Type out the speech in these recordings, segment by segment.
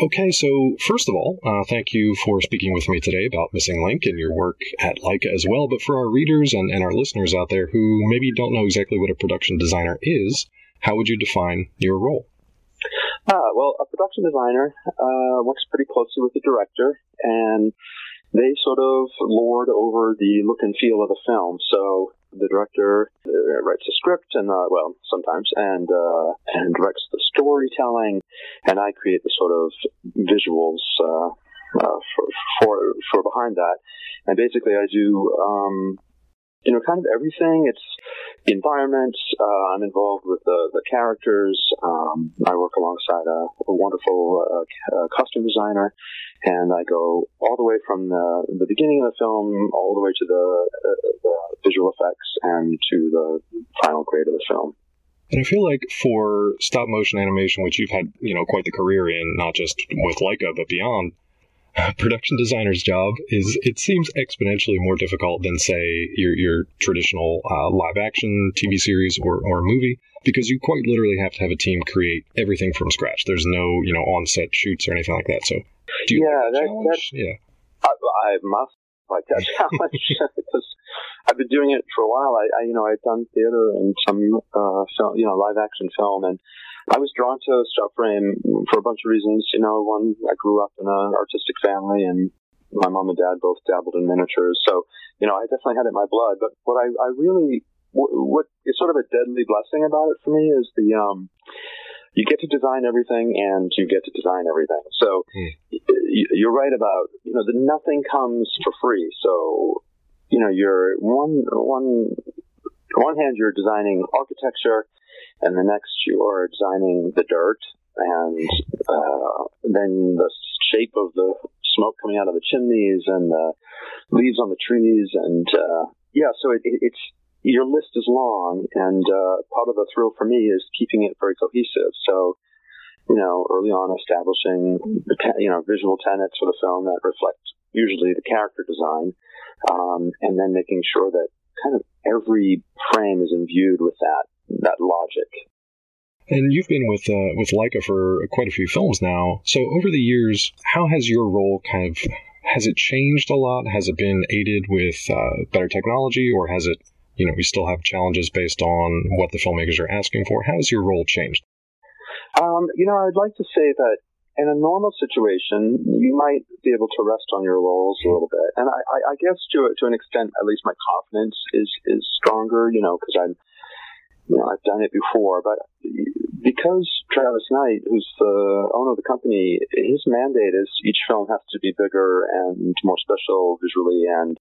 Okay, so first of all, uh, thank you for speaking with me today about Missing Link and your work at Laika as well. But for our readers and, and our listeners out there who maybe don't know exactly what a production designer is, how would you define your role? Uh, well, a production designer uh, works pretty closely with the director, and they sort of lord over the look and feel of the film. So the director uh, writes a script and uh, well sometimes and uh, and directs the storytelling and I create the sort of visuals uh, uh, for, for for behind that and basically I do um, you know, kind of everything. It's the environment. Uh, I'm involved with the, the characters. Um, I work alongside a, a wonderful uh, uh, costume designer, and I go all the way from the, the beginning of the film all the way to the, uh, the visual effects and to the final grade of the film. And I feel like for stop motion animation, which you've had, you know, quite the career in, not just with Laika, but beyond, production designer's job is it seems exponentially more difficult than say your your traditional uh, live action TV series or, or movie because you quite literally have to have a team create everything from scratch. There's no you know on set shoots or anything like that. So do you yeah, that, that, yeah. I, I must like that challenge because I've been doing it for a while. I, I you know I've done theater and some uh, film, you know live action film and I was drawn to stop frame for a bunch of reasons. You know, one, I grew up in an artistic family and my mom and dad both dabbled in miniatures. So, you know, I definitely had it in my blood. But what I, I really, what is sort of a deadly blessing about it for me is the, um, you get to design everything and you get to design everything. So mm. you're right about, you know, the nothing comes for free. So, you know, you're one, one, on one hand, you're designing architecture and the next you are designing the dirt and uh, then the shape of the smoke coming out of the chimneys and the leaves on the trees and uh, yeah so it, it, it's your list is long and uh, part of the thrill for me is keeping it very cohesive. So you know early on establishing the you know visual tenets for the film that reflect usually the character design um, and then making sure that kind of every frame is imbued with that that logic. And you've been with uh, with Laika for quite a few films now. So over the years, how has your role kind of has it changed a lot? Has it been aided with uh, better technology, or has it you know you still have challenges based on what the filmmakers are asking for? How has your role changed? Um, you know, I'd like to say that in a normal situation, you might be able to rest on your laurels a little bit, and I, I guess to to an extent, at least my confidence is is stronger. You know, because I'm you know, I've done it before, but because Travis Knight, who's the owner of the company, his mandate is each film has to be bigger and more special visually, and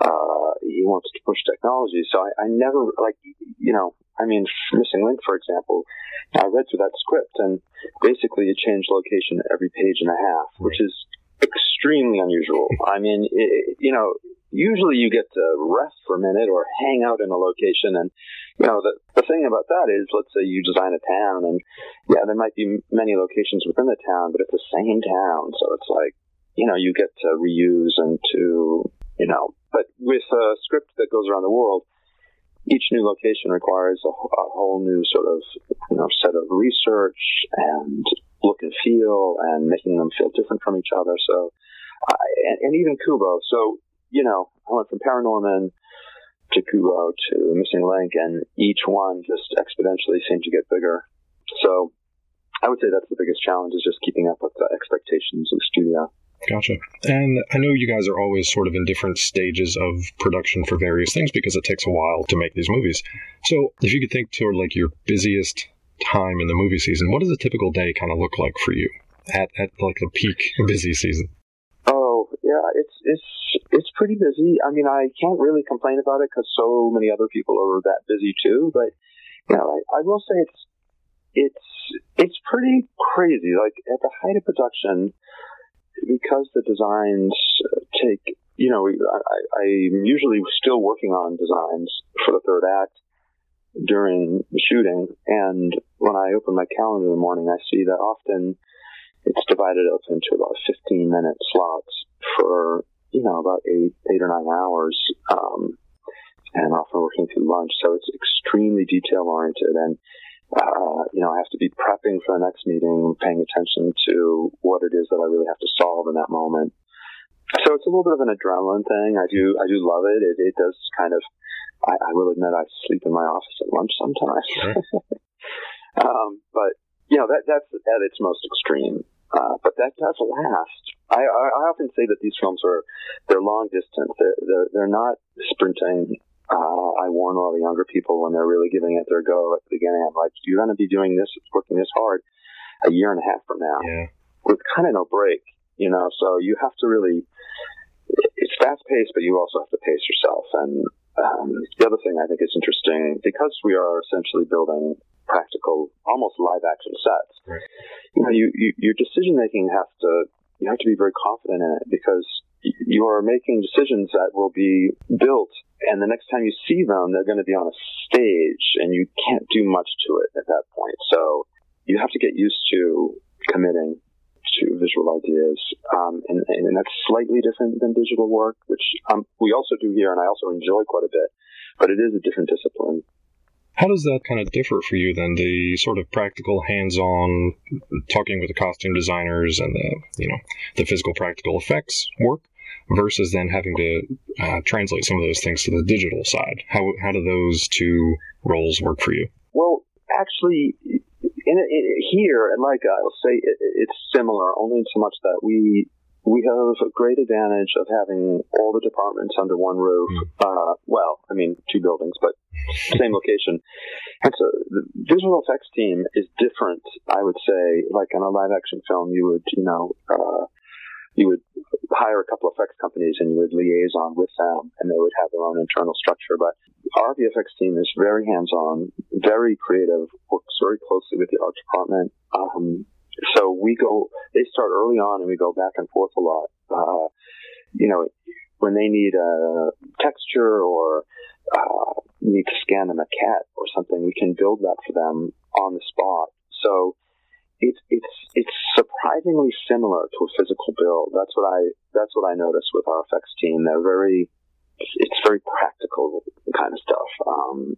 uh, he wants to push technology. So I, I never like, you know, I mean, Missing Link, for example, I read through that script, and basically it changed location every page and a half, which is extremely unusual. I mean, it, you know, usually you get to rest for a minute or hang out in a location. And you know the, the thing about that is let's say you design a town and yeah there might be many locations within the town but it's the same town. So it's like you know you get to reuse and to you know but with a script that goes around the world each new location requires a, a whole new sort of you know set of research and look and feel and making them feel different from each other. So and, and even Kubo. So you know, I went from Paranorman to Kubo to Missing Link, and each one just exponentially seemed to get bigger. So I would say that's the biggest challenge is just keeping up with the expectations of the studio. Gotcha. And I know you guys are always sort of in different stages of production for various things because it takes a while to make these movies. So if you could think toward like your busiest time in the movie season, what does a typical day kind of look like for you at, at like the peak busy season? Oh, yeah, it's, it's it's pretty busy. I mean, I can't really complain about it because so many other people are that busy too. But you know, I, I will say it's it's it's pretty crazy. Like at the height of production, because the designs uh, take you know, I, I'm usually still working on designs for the third act during the shooting, and when I open my calendar in the morning, I see that often it's divided up into about 15 minute slots for you know, about eight, eight or nine hours, um, and often working through lunch. So it's extremely detail oriented. And uh, you know, I have to be prepping for the next meeting, paying attention to what it is that I really have to solve in that moment. So it's a little bit of an adrenaline thing. I do, I do love it. It, it does kind of, I, I will admit, I sleep in my office at lunch sometimes. Sure. um, but you know, that that's at its most extreme. Uh, but that does last. I, I, I often say that these films are they're long distance. They're they're, they're not sprinting. Uh, I warn all the younger people when they're really giving it their go at the beginning. I'm like, you're going to be doing this, working this hard, a year and a half from now, yeah. with kind of no break. You know, so you have to really. It's fast paced, but you also have to pace yourself. And um, the other thing I think is interesting because we are essentially building practical, almost live action sets. Right. You know, you, you, your decision making has to you have to be very confident in it because you are making decisions that will be built, and the next time you see them, they're going to be on a stage, and you can't do much to it at that point. So you have to get used to committing to visual ideas, um, and, and, that's slightly different than digital work, which um, we also do here, and I also enjoy quite a bit. But it is a different discipline. How does that kind of differ for you then? The sort of practical, hands-on, talking with the costume designers and the you know the physical, practical effects work, versus then having to uh, translate some of those things to the digital side. How how do those two roles work for you? Well, actually, in, in, here at Laika, I'll say it, it's similar, only in so much that we we have a great advantage of having all the departments under one roof. Mm. Uh, well, I mean, two buildings, but same location. And so the visual effects team is different, I would say. Like in a live action film, you would, you know, uh, you would hire a couple of effects companies and you would liaison with them and they would have their own internal structure. But our VFX team is very hands on, very creative, works very closely with the art department. Um, so we go, they start early on and we go back and forth a lot. Uh, you know, when they need a texture or uh, need to scan a cat or something, we can build that for them on the spot. So it's it's it's surprisingly similar to a physical build. That's what I that's what I noticed with our effects team. They're very it's very practical kind of stuff. Um,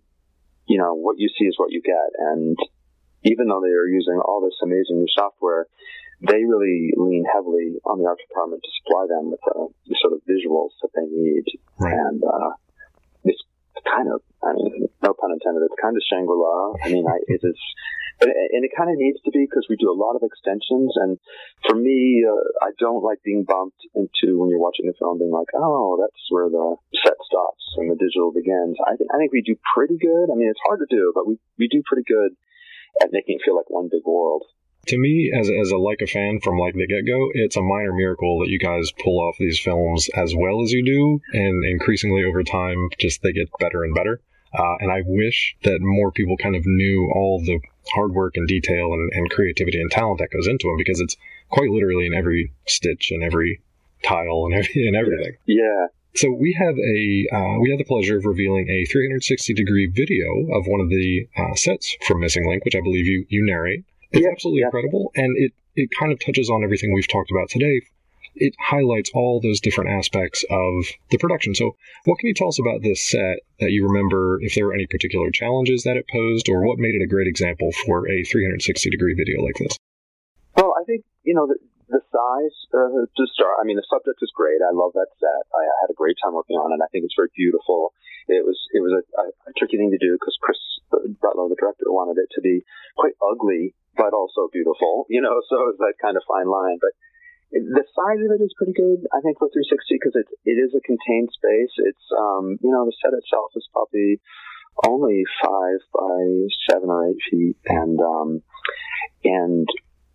you know, what you see is what you get, and even though they are using all this amazing new software, they really lean heavily on the art department to supply them with uh, the sort of visuals that they need. Right. And uh, kind of, I mean, no pun intended, it's kind of Shangri La. I mean, I, it is, and it kind of needs to be because we do a lot of extensions. And for me, uh, I don't like being bumped into when you're watching the film being like, oh, that's where the set stops and the digital begins. I, th- I think we do pretty good. I mean, it's hard to do, but we, we do pretty good at making it feel like one big world. To me, as, as a Laika fan from like the get go, it's a minor miracle that you guys pull off these films as well as you do, and increasingly over time, just they get better and better. Uh, and I wish that more people kind of knew all the hard work and detail and, and creativity and talent that goes into them because it's quite literally in every stitch and every tile and, every, and everything. Yeah. So we have a uh, we have the pleasure of revealing a 360 degree video of one of the uh, sets from Missing Link, which I believe you you narrate. It's yeah, absolutely yeah. incredible, and it it kind of touches on everything we've talked about today. It highlights all those different aspects of the production. So, what can you tell us about this set that you remember? If there were any particular challenges that it posed, or what made it a great example for a 360 degree video like this? Well, I think you know the, the size uh, to start. I mean, the subject is great. I love that set. I, I had a great time working on it. I think it's very beautiful. It was it was a, a, a tricky thing to do because Chris Butler, the director, wanted it to be quite ugly but also beautiful. You know, so it's that kind of fine line. But the size of it is pretty good, I think, for 360 because it it is a contained space. It's um, you know, the set itself is probably only five by seven or eight feet, and um, and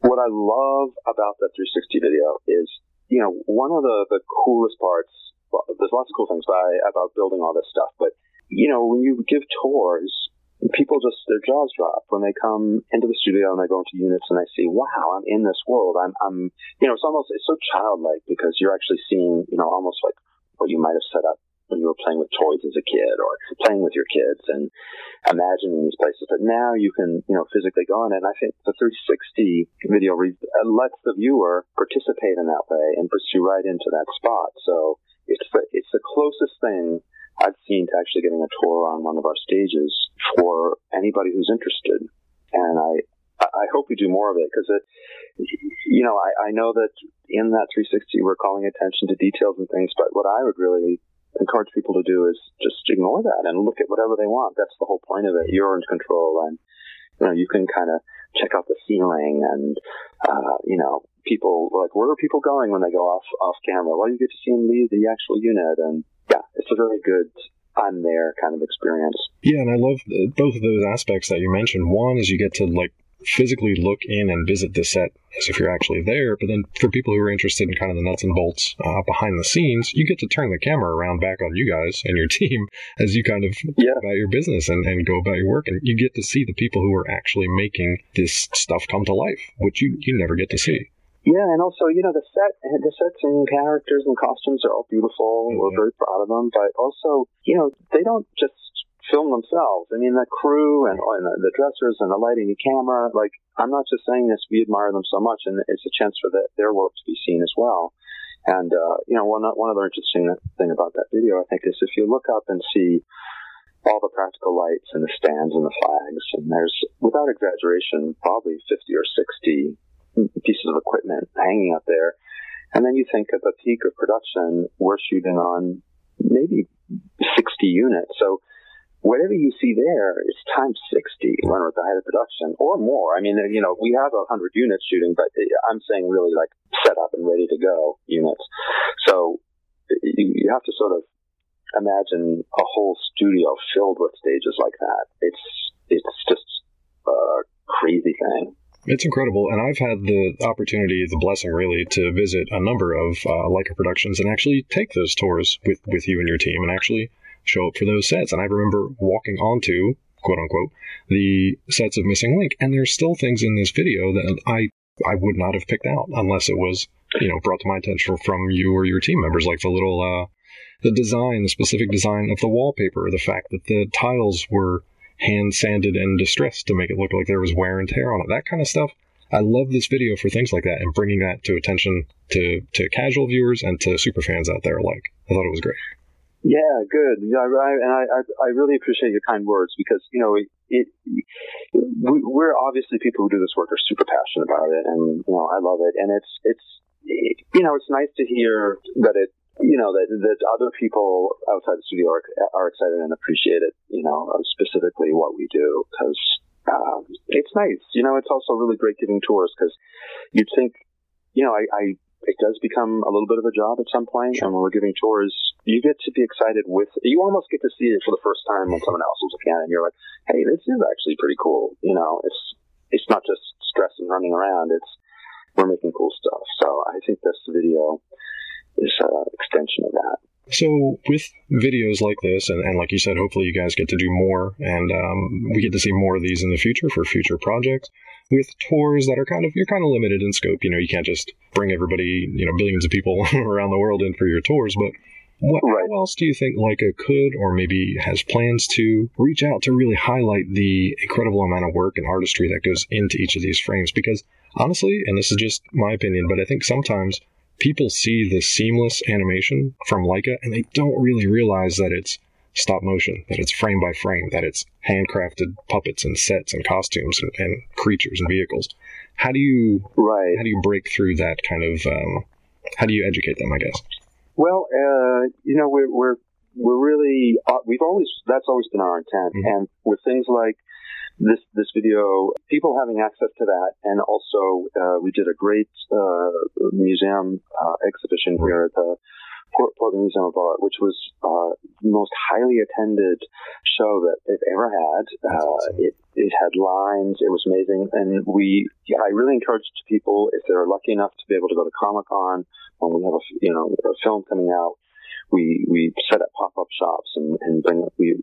what I love about that 360 video is, you know, one of the, the coolest parts, well, there's lots of cool things by, about building all this stuff, but, you know, when you give tours, people just, their jaws drop when they come into the studio and they go into units and they see, wow, I'm in this world. I'm, I'm, you know, it's almost, it's so childlike because you're actually seeing, you know, almost like what you might have set up when you were playing with toys as a kid or playing with your kids and imagining these places. But now you can, you know, physically go in. And I think the 360 video re- uh, lets the viewer participate in that way and puts you right into that spot. So it's the, it's the closest thing I've seen to actually getting a tour on one of our stages for anybody who's interested. and I I hope we do more of it because it, you know, I, I know that in that 360 we're calling attention to details and things, but what I would really encourage people to do is just ignore that and look at whatever they want. That's the whole point of it. You're in control, and you know you can kind of check out the ceiling, and uh, you know people like where are people going when they go off off camera? Well, you get to see them leave the actual unit, and yeah, it's a very good I'm there kind of experience. Yeah, and I love both of those aspects that you mentioned. One is you get to like physically look in and visit the set as if you're actually there. But then for people who are interested in kind of the nuts and bolts uh, behind the scenes, you get to turn the camera around back on you guys and your team as you kind of yeah. about your business and, and go about your work. And you get to see the people who are actually making this stuff come to life, which you, you never get to see. Yeah, and also, you know, the set, the sets and characters and costumes are all beautiful. Mm-hmm. We're very proud of them, but also, you know, they don't just film themselves. I mean, the crew and, and the dressers and the lighting, the camera. Like, I'm not just saying this; we admire them so much, and it's a chance for the, their work to be seen as well. And uh, you know, one one other interesting thing about that video, I think, is if you look up and see all the practical lights and the stands and the flags, and there's, without exaggeration, probably 50 or 60 pieces of equipment hanging up there. And then you think at the peak of production, we're shooting on maybe 60 units. So whatever you see there is times 60 when we're at the height of production or more. I mean, you know, we have a 100 units shooting, but I'm saying really like set up and ready to go units. So you have to sort of imagine a whole studio filled with stages like that. It's, it's just a crazy thing. It's incredible, and I've had the opportunity, the blessing really, to visit a number of uh, Laika productions and actually take those tours with, with you and your team, and actually show up for those sets. And I remember walking onto, quote unquote, the sets of Missing Link, and there's still things in this video that I I would not have picked out unless it was, you know, brought to my attention from you or your team members, like the little uh, the design, the specific design of the wallpaper, the fact that the tiles were hand sanded and distressed to make it look like there was wear and tear on it, that kind of stuff. I love this video for things like that and bringing that to attention to, to casual viewers and to super fans out there alike. I thought it was great. Yeah, good. Yeah, I, and I, I really appreciate your kind words because you know it, it. We're obviously people who do this work are super passionate about it, and you know I love it, and it's it's you know it's nice to hear that it you know that that other people outside the studio are, are excited and appreciate it. You know specifically what we do because um, it's nice. You know it's also really great giving tours because you'd think you know I, I it does become a little bit of a job at some point. And when we're giving tours, you get to be excited with, you almost get to see it for the first time when someone else is looking at it and you're like, hey, this is actually pretty cool. You know, it's, it's not just stress and running around. It's, we're making cool stuff. So I think this video is an extension of that. So with videos like this, and, and like you said, hopefully you guys get to do more, and um, we get to see more of these in the future for future projects. With tours that are kind of you're kind of limited in scope. You know, you can't just bring everybody, you know, billions of people around the world in for your tours, but what right. how else do you think Laika could or maybe has plans to reach out to really highlight the incredible amount of work and artistry that goes into each of these frames? Because honestly, and this is just my opinion, but I think sometimes people see the seamless animation from Laika and they don't really realize that it's stop motion, that it's frame by frame, that it's handcrafted puppets and sets and costumes and, and creatures and vehicles. How do you right. how do you break through that kind of um, how do you educate them? I guess. Well, uh, you know, we're we're we're really uh, we've always that's always been our intent, mm-hmm. and with things like this this video, people having access to that, and also uh, we did a great uh, museum uh, exhibition here at the Portland Museum of Art, which was uh, most highly attended show that they've ever had. Uh, awesome. it it had lines, it was amazing, and we yeah, I really encourage people if they're lucky enough to be able to go to Comic Con when we have a you know a film coming out we we set up pop up shops and, and bring we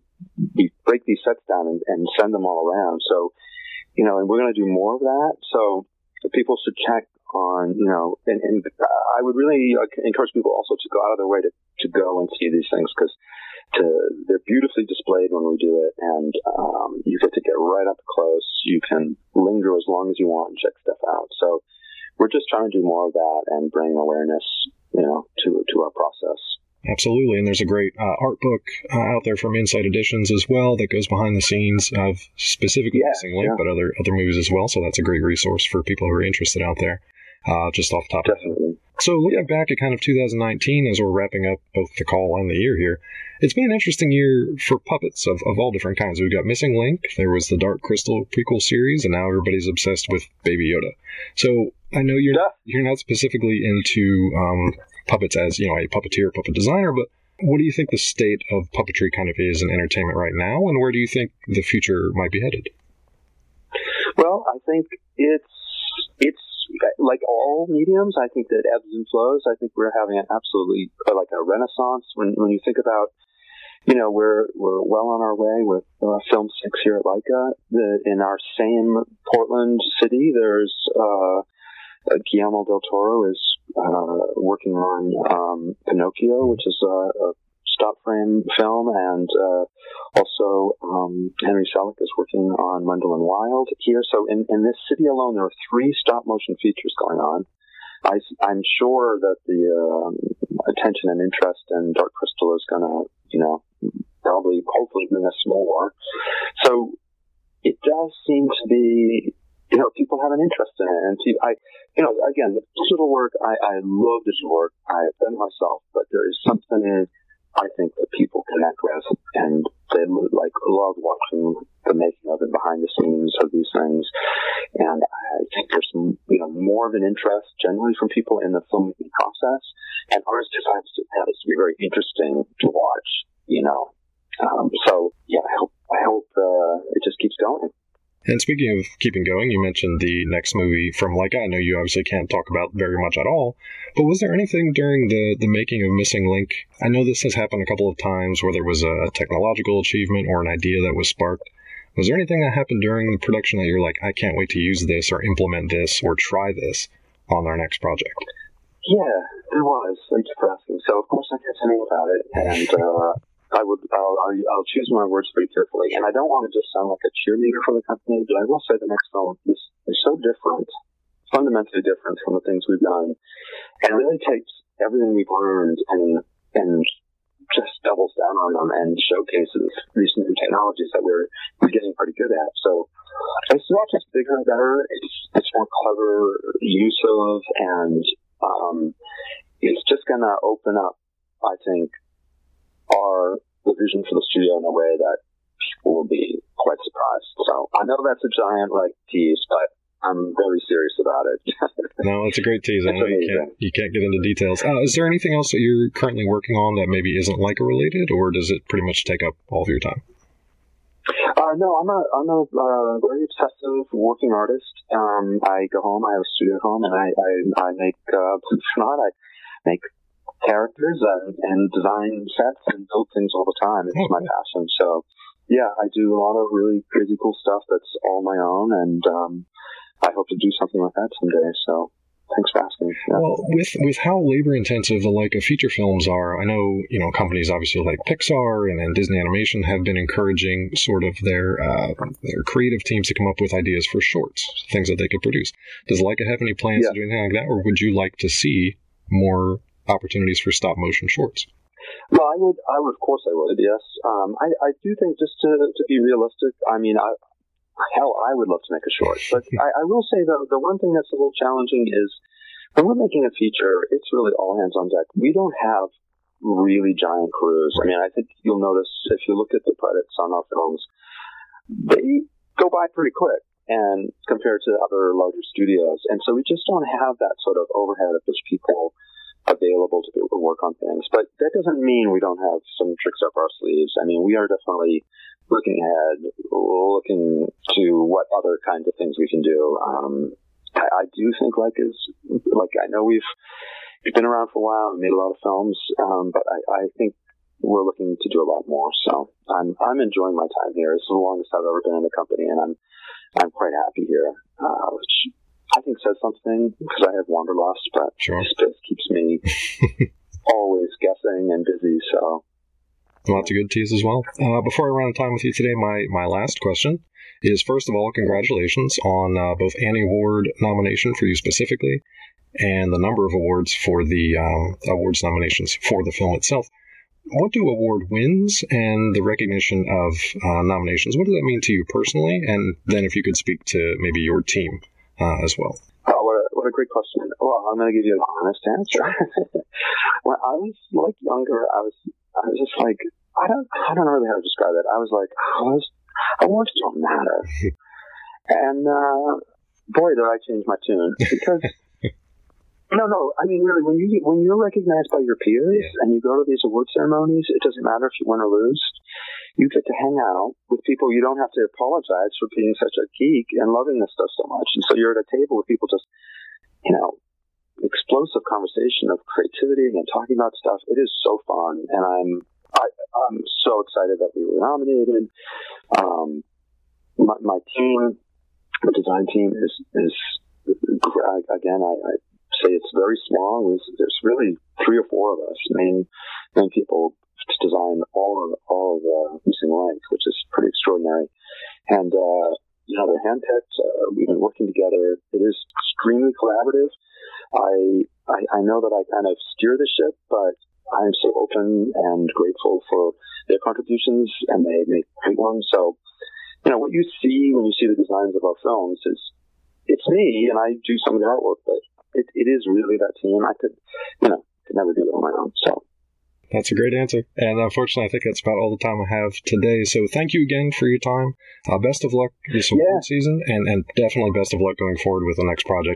we break these sets down and, and send them all around. So, you know, and we're going to do more of that. So people should check on, you know, and, and I would really uh, encourage people also to go out of their way to, to go and see these things because to, they're beautifully displayed when we do it and um, you get to get right up close. You can linger as long as you want and check stuff out. So we're just trying to do more of that and bring awareness, you know, to, to our process. Absolutely, and there's a great uh, art book uh, out there from Insight Editions as well that goes behind the scenes of specifically Yeah, Missing Link, yeah. but other other movies as well. So that's a great resource for people who are interested out there. Uh, just off the top of Definitely. So looking back at kind of 2019 as we're wrapping up both the call and the year here, it's been an interesting year for puppets of, of all different kinds. We've got Missing Link, there was the Dark Crystal prequel series, and now everybody's obsessed with Baby Yoda. So I know you're Yeah. you're not specifically into um, puppets as you know a puppeteer, puppet designer, but what do you think the state of puppetry kind of is in entertainment right now, and where do you think the future might be headed? Well, I think it's it's like all mediums. I think that ebbs and flows. I think we're having an absolutely uh, like a renaissance when when you think about. You know, we're we're well on our way with uh, Film Six here at Laika. The, in our same Portland city, there's uh, uh, Guillermo del Toro is uh, working on um, Pinocchio, which is a, a stop frame film, and uh, also um, Henry Selick is working on Wendell and Wild here. So in, in this city alone, there are three stop motion features going on. I, am sure that the um, attention and interest in Dark Crystal is going to, you know, probably hopefully bring us more. So it does seem to be you know, people have an interest in it. And see, I, you know, again, the digital work, I, I love digital work. I have done myself, but there is something I think that people connect with, and they like love watching the making of it behind the scenes of these things. And I think there's you know, more of an interest generally from people in the filmmaking process. And ours just happens to be very interesting to watch, you know. Um, so yeah, I hope I hope uh, it just keeps going. And speaking of keeping going, you mentioned the next movie from Like I know you obviously can't talk about very much at all, but was there anything during the, the making of Missing Link? I know this has happened a couple of times where there was a technological achievement or an idea that was sparked. Was there anything that happened during the production that you're like, I can't wait to use this or implement this or try this on our next project? Yeah, there was. Thank you for asking. So, of course, I can't say anything about it, and uh, I would I'll, I'll, choose my words very carefully. And I don't want to just sound like a cheerleader for the company, but I will say the next film is, is so different, fundamentally different from the things we've done, and really takes everything we've learned and and just doubles down on them and showcases these new technologies that we're, we're getting pretty good at. So it's not just bigger and better; it's it's more clever use of, and um, it's just going to open up, I think, our the vision for the studio in a way that people will be quite surprised. So I know that's a giant like tease, but I'm very serious about it. No, it's a great tease. I know you can't, you can't get into details. Uh, is there anything else that you're currently working on that maybe isn't Laika related, or does it pretty much take up all of your time? Uh, no, I'm a I'm a uh, very obsessive working artist. Um, I go home, I have a studio at home, and I I, I make uh, not, I make characters and, and design sets and build things all the time. It's my passion. So yeah, I do a lot of really crazy cool stuff that's all my own, and um, I hope to do something like that someday. So thanks for asking. Yeah. Well, with with how labor intensive the like of feature films are, I know you know companies obviously like Pixar and, and Disney Animation have been encouraging sort of their uh, their creative teams to come up with ideas for shorts, things that they could produce. Does Laika have any plans Yeah. to do anything like that, or would you like to see more opportunities for stop motion shorts? Well, I would, I would, of course, I would. Yes, um, I, I do think just to, to be realistic. I mean, I, hell, I would love to make a short, but I, I will say though, the one thing that's a little challenging is when we're making a feature, it's really all hands on deck. We don't have really giant crews. I mean, I think you'll notice if you look at the credits on our films, they go by pretty quick. And compared to other larger studios, and so we just don't have that sort of overhead of just people available to be able to work on things. But that doesn't mean we don't have some tricks up our sleeves. I mean, we are definitely looking ahead, looking to what other kinds of things we can do. Um, I, I do think like is like I know we've we've been around for a while and made a lot of films, um, but I, I think we're looking to do a lot more. So I'm I'm enjoying my time here. It's the longest I've ever been in the company, and I'm I'm quite happy here, uh, which think says something because I have wanderlust, but Sure. this keeps me always guessing and busy. So Well, that's a good tease as well. Uh, before I run out of time with you today, my, my last question is first of all, congratulations on uh, both Annie Award nomination for you specifically and the number of awards for the um, awards nominations for the film itself. What do award wins and the recognition of uh, nominations? What does that mean to you personally? And then, if you could speak to maybe your team uh, as well. Oh, what a, what a great question. Well, I'm going to give you an honest answer. when I was like younger, I was I was just like I don't I don't know really how to describe it. I was like I was awards don't matter, and uh, boy did I change my tune because no, no. I mean, really, when you when you're recognized by your peers yeah. and you go to these award ceremonies, it doesn't matter if you win or lose. You get to hang out with people. You don't have to apologize for being such a geek and loving this stuff so much. And so you're at a table with people just, you know, explosive conversation of creativity and talking about stuff. It is so fun, and I'm I, I'm so excited that we were nominated. Um, my, my team, the design team, is is again. I, I say it's very small. There's, there's really three or four of us, main main people to design all of all of the Missing Link, which is pretty extraordinary. And uh, you know, they're handpicked. Uh, we've been working together. It is extremely collaborative. I, I I know that I kind of steer the ship, but I am so open and grateful for their contributions, and they make great ones. So, you know, what you see when you see the designs of our films is it's me, and I do some of the artwork, but it, it is really that team. I could, you know, could never do it on my own. So. That's a great answer. And unfortunately, I think that's about all the time I have today. So thank you again for your time. Uh, best of luck this award yeah. season, and, and definitely best of luck going forward with the next project.